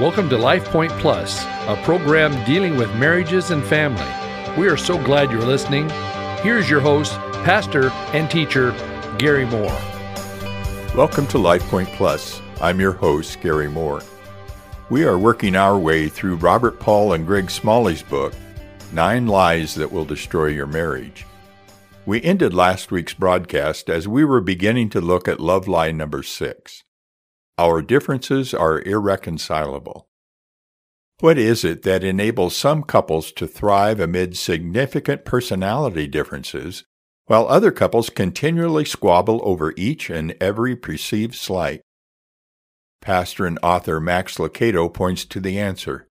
Welcome to Life Point Plus, a program dealing with marriages and family. We are so glad you're listening. Here's your host, pastor and teacher, Gary Moore. Welcome to Life Point Plus. I'm your host, Gary Moore. We are working our way through Robert Paul and Greg Smalley's book, Nine Lies That Will Destroy Your Marriage. We ended last week's broadcast as we were beginning to look at love lie number six. Our differences are irreconcilable. What is it that enables some couples to thrive amid significant personality differences, while other couples continually squabble over each and every perceived slight? Pastor and author Max Lucado points to the answer.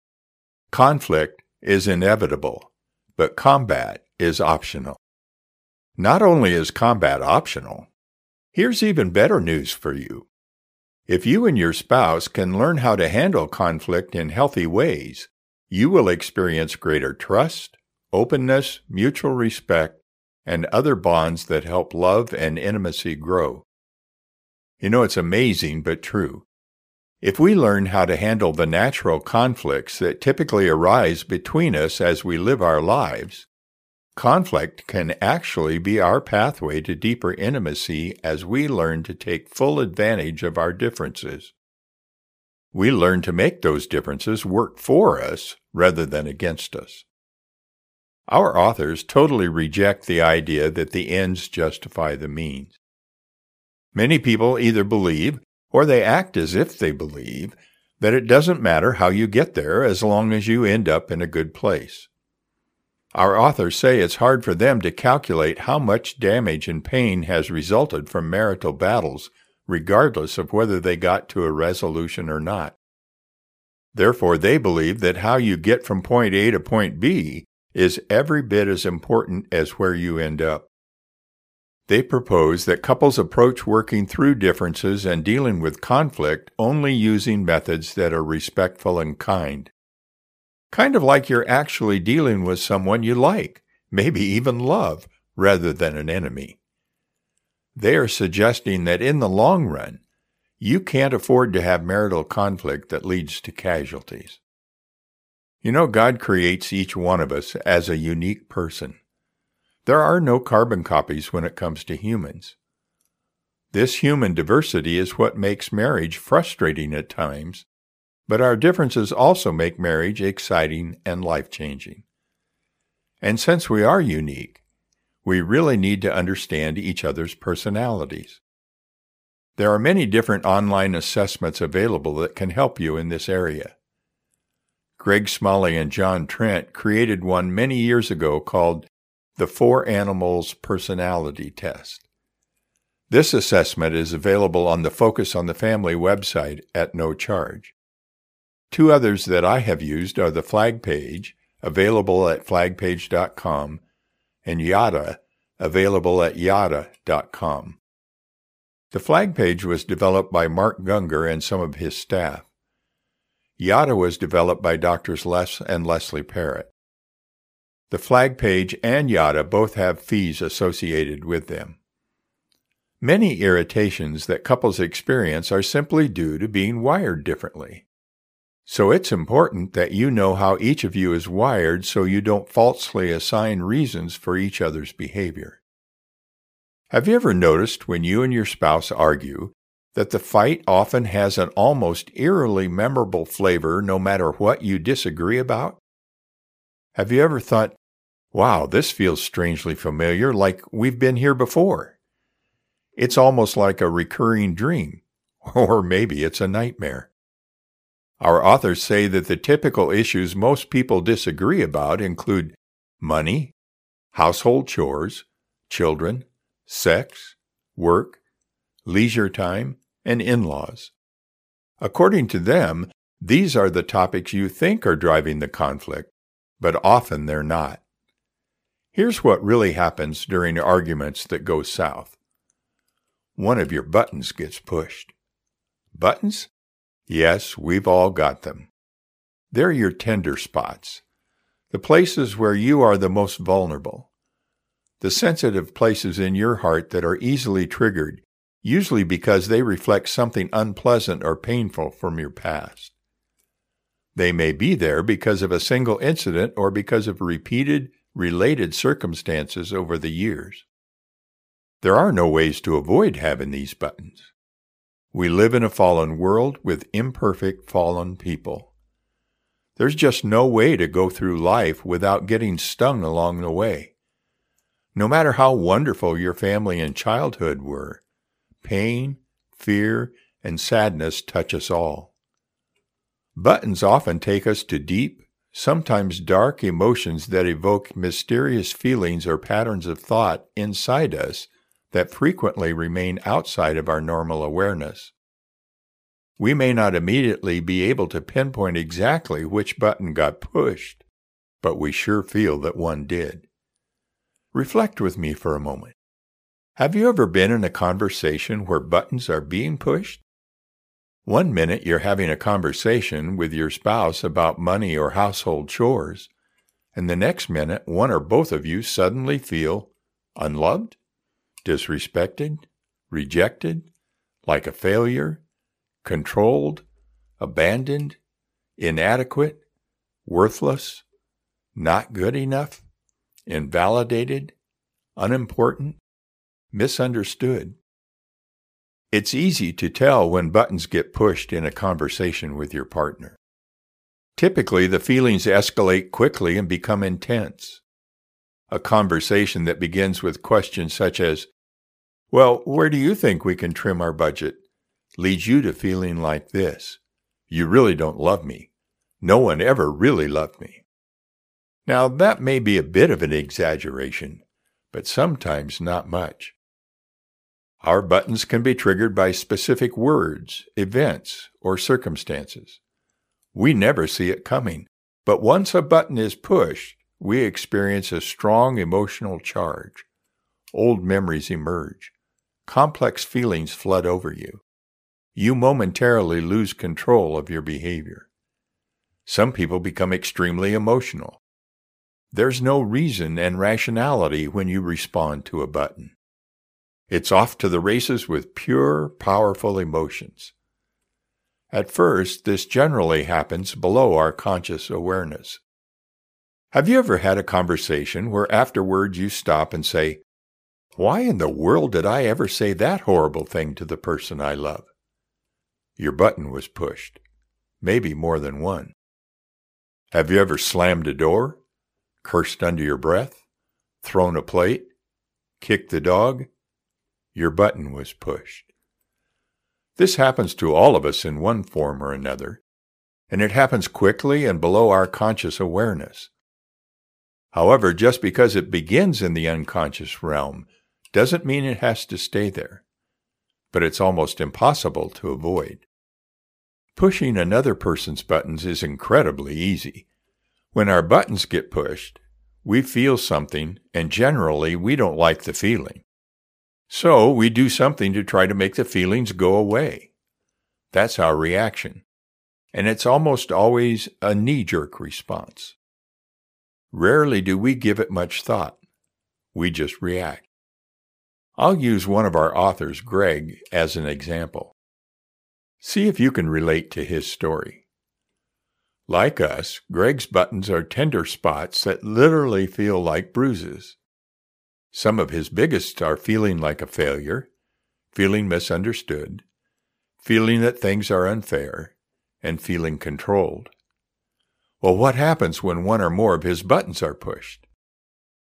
Conflict is inevitable, but combat is optional. Not only is combat optional, here's even better news for you. If you and your spouse can learn how to handle conflict in healthy ways, you will experience greater trust, openness, mutual respect, and other bonds that help love and intimacy grow. You know, it's amazing but true. If we learn how to handle the natural conflicts that typically arise between us as we live our lives, Conflict can actually be our pathway to deeper intimacy as we learn to take full advantage of our differences. We learn to make those differences work for us rather than against us. Our authors totally reject the idea that the ends justify the means. Many people either believe, or they act as if they believe, that it doesn't matter how you get there as long as you end up in a good place. Our authors say it's hard for them to calculate how much damage and pain has resulted from marital battles, regardless of whether they got to a resolution or not. Therefore, they believe that how you get from point A to point B is every bit as important as where you end up. They propose that couples approach working through differences and dealing with conflict only using methods that are respectful and kind kind of like you're actually dealing with someone you like, maybe even love, rather than an enemy. They are suggesting that in the long run, you can't afford to have marital conflict that leads to casualties. You know, God creates each one of us as a unique person. There are no carbon copies when it comes to humans. This human diversity is what makes marriage frustrating at times but our differences also make marriage exciting and life changing. And since we are unique, we really need to understand each other's personalities. There are many different online assessments available that can help you in this area. Greg Smalley and John Trent created one many years ago called the Four Animals Personality Test. This assessment is available on the Focus on the Family website at no charge. Two others that I have used are the flag page, available at flagpage.com, and Yada, available at yada.com. The flag page was developed by Mark Gungor and some of his staff. Yada was developed by Drs. Les and Leslie Parrott. The flag page and Yada both have fees associated with them. Many irritations that couples experience are simply due to being wired differently. So it's important that you know how each of you is wired so you don't falsely assign reasons for each other's behavior. Have you ever noticed when you and your spouse argue that the fight often has an almost eerily memorable flavor no matter what you disagree about? Have you ever thought, wow, this feels strangely familiar, like we've been here before? It's almost like a recurring dream, or maybe it's a nightmare. Our authors say that the typical issues most people disagree about include money, household chores, children, sex, work, leisure time, and in laws. According to them, these are the topics you think are driving the conflict, but often they're not. Here's what really happens during arguments that go south. One of your buttons gets pushed. Buttons? Yes, we've all got them. They're your tender spots, the places where you are the most vulnerable, the sensitive places in your heart that are easily triggered, usually because they reflect something unpleasant or painful from your past. They may be there because of a single incident or because of repeated related circumstances over the years. There are no ways to avoid having these buttons. We live in a fallen world with imperfect fallen people. There's just no way to go through life without getting stung along the way. No matter how wonderful your family and childhood were, pain, fear, and sadness touch us all. Buttons often take us to deep, sometimes dark emotions that evoke mysterious feelings or patterns of thought inside us that frequently remain outside of our normal awareness. We may not immediately be able to pinpoint exactly which button got pushed, but we sure feel that one did. Reflect with me for a moment. Have you ever been in a conversation where buttons are being pushed? One minute you're having a conversation with your spouse about money or household chores, and the next minute one or both of you suddenly feel unloved, disrespected, rejected, like a failure, controlled, abandoned, inadequate, worthless, not good enough, invalidated, unimportant, misunderstood. It's easy to tell when buttons get pushed in a conversation with your partner. Typically, the feelings escalate quickly and become intense. A conversation that begins with questions such as, Well, where do you think we can trim our budget? leads you to feeling like this You really don't love me. No one ever really loved me. Now, that may be a bit of an exaggeration, but sometimes not much. Our buttons can be triggered by specific words, events, or circumstances. We never see it coming, but once a button is pushed, we experience a strong emotional charge. Old memories emerge. Complex feelings flood over you. You momentarily lose control of your behavior. Some people become extremely emotional. There's no reason and rationality when you respond to a button. It's off to the races with pure, powerful emotions. At first, this generally happens below our conscious awareness. Have you ever had a conversation where afterwards you stop and say, Why in the world did I ever say that horrible thing to the person I love? Your button was pushed, maybe more than one. Have you ever slammed a door, cursed under your breath, thrown a plate, kicked the dog, your button was pushed. This happens to all of us in one form or another, and it happens quickly and below our conscious awareness. However, just because it begins in the unconscious realm doesn't mean it has to stay there, but it's almost impossible to avoid. Pushing another person's buttons is incredibly easy. When our buttons get pushed, we feel something, and generally we don't like the feeling. So we do something to try to make the feelings go away. That's our reaction. And it's almost always a knee jerk response. Rarely do we give it much thought. We just react. I'll use one of our authors, Greg, as an example. See if you can relate to his story. Like us, Greg's buttons are tender spots that literally feel like bruises. Some of his biggest are feeling like a failure, feeling misunderstood, feeling that things are unfair, and feeling controlled. Well, what happens when one or more of his buttons are pushed?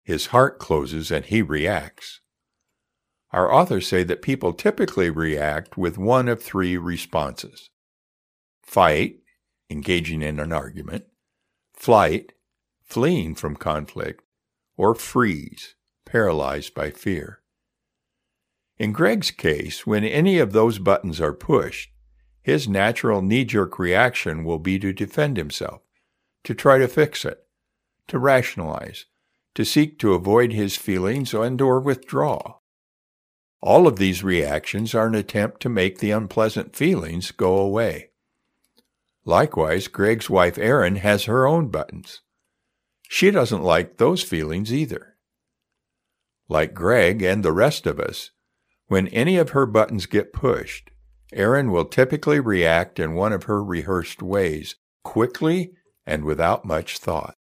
His heart closes and he reacts. Our authors say that people typically react with one of three responses fight, engaging in an argument, flight, fleeing from conflict, or freeze, paralyzed by fear. In Greg's case, when any of those buttons are pushed, his natural knee jerk reaction will be to defend himself, to try to fix it, to rationalize, to seek to avoid his feelings and or withdraw. All of these reactions are an attempt to make the unpleasant feelings go away. Likewise, Greg's wife Erin has her own buttons. She doesn't like those feelings either. Like Greg and the rest of us, when any of her buttons get pushed, Erin will typically react in one of her rehearsed ways quickly and without much thought.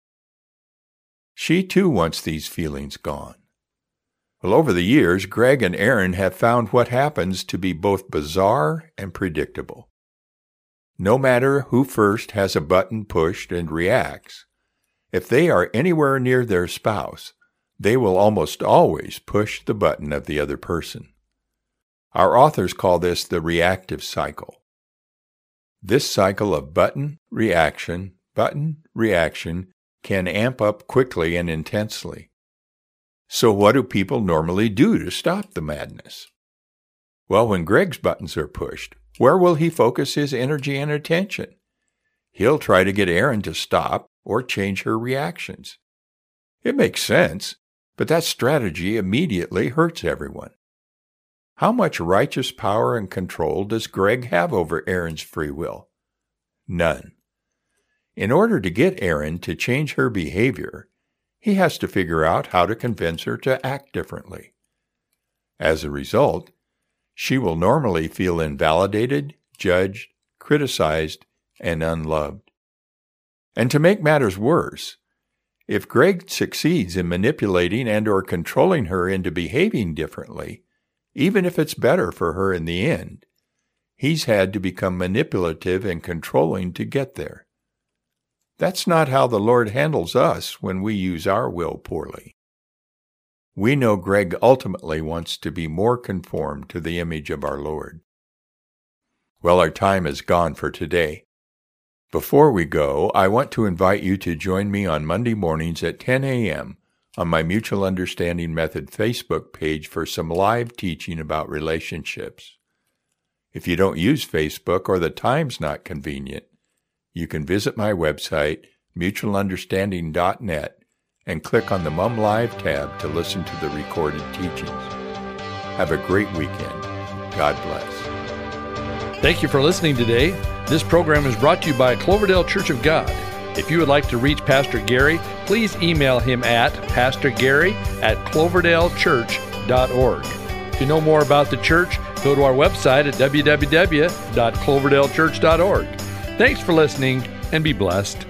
She too wants these feelings gone. Well, over the years, Greg and Erin have found what happens to be both bizarre and predictable. No matter who first has a button pushed and reacts, if they are anywhere near their spouse, they will almost always push the button of the other person. Our authors call this the reactive cycle. This cycle of button, reaction, button, reaction can amp up quickly and intensely. So, what do people normally do to stop the madness? Well, when Greg's buttons are pushed, where will he focus his energy and attention? He'll try to get Erin to stop or change her reactions. It makes sense, but that strategy immediately hurts everyone. How much righteous power and control does Greg have over Erin's free will? None. In order to get Erin to change her behavior, he has to figure out how to convince her to act differently. As a result, she will normally feel invalidated, judged, criticized, and unloved. And to make matters worse, if Greg succeeds in manipulating and or controlling her into behaving differently, even if it's better for her in the end, he's had to become manipulative and controlling to get there. That's not how the Lord handles us when we use our will poorly. We know Greg ultimately wants to be more conformed to the image of our Lord. Well, our time is gone for today. Before we go, I want to invite you to join me on Monday mornings at 10 a.m. on my Mutual Understanding Method Facebook page for some live teaching about relationships. If you don't use Facebook or the time's not convenient, you can visit my website, mutualunderstanding.net, and click on the Mum Live tab to listen to the recorded teachings. Have a great weekend. God bless. Thank you for listening today. This program is brought to you by Cloverdale Church of God. If you would like to reach Pastor Gary, please email him at pastorgary at cloverdalechurch.org. To know more about the church, go to our website at www.cloverdalechurch.org. Thanks for listening and be blessed.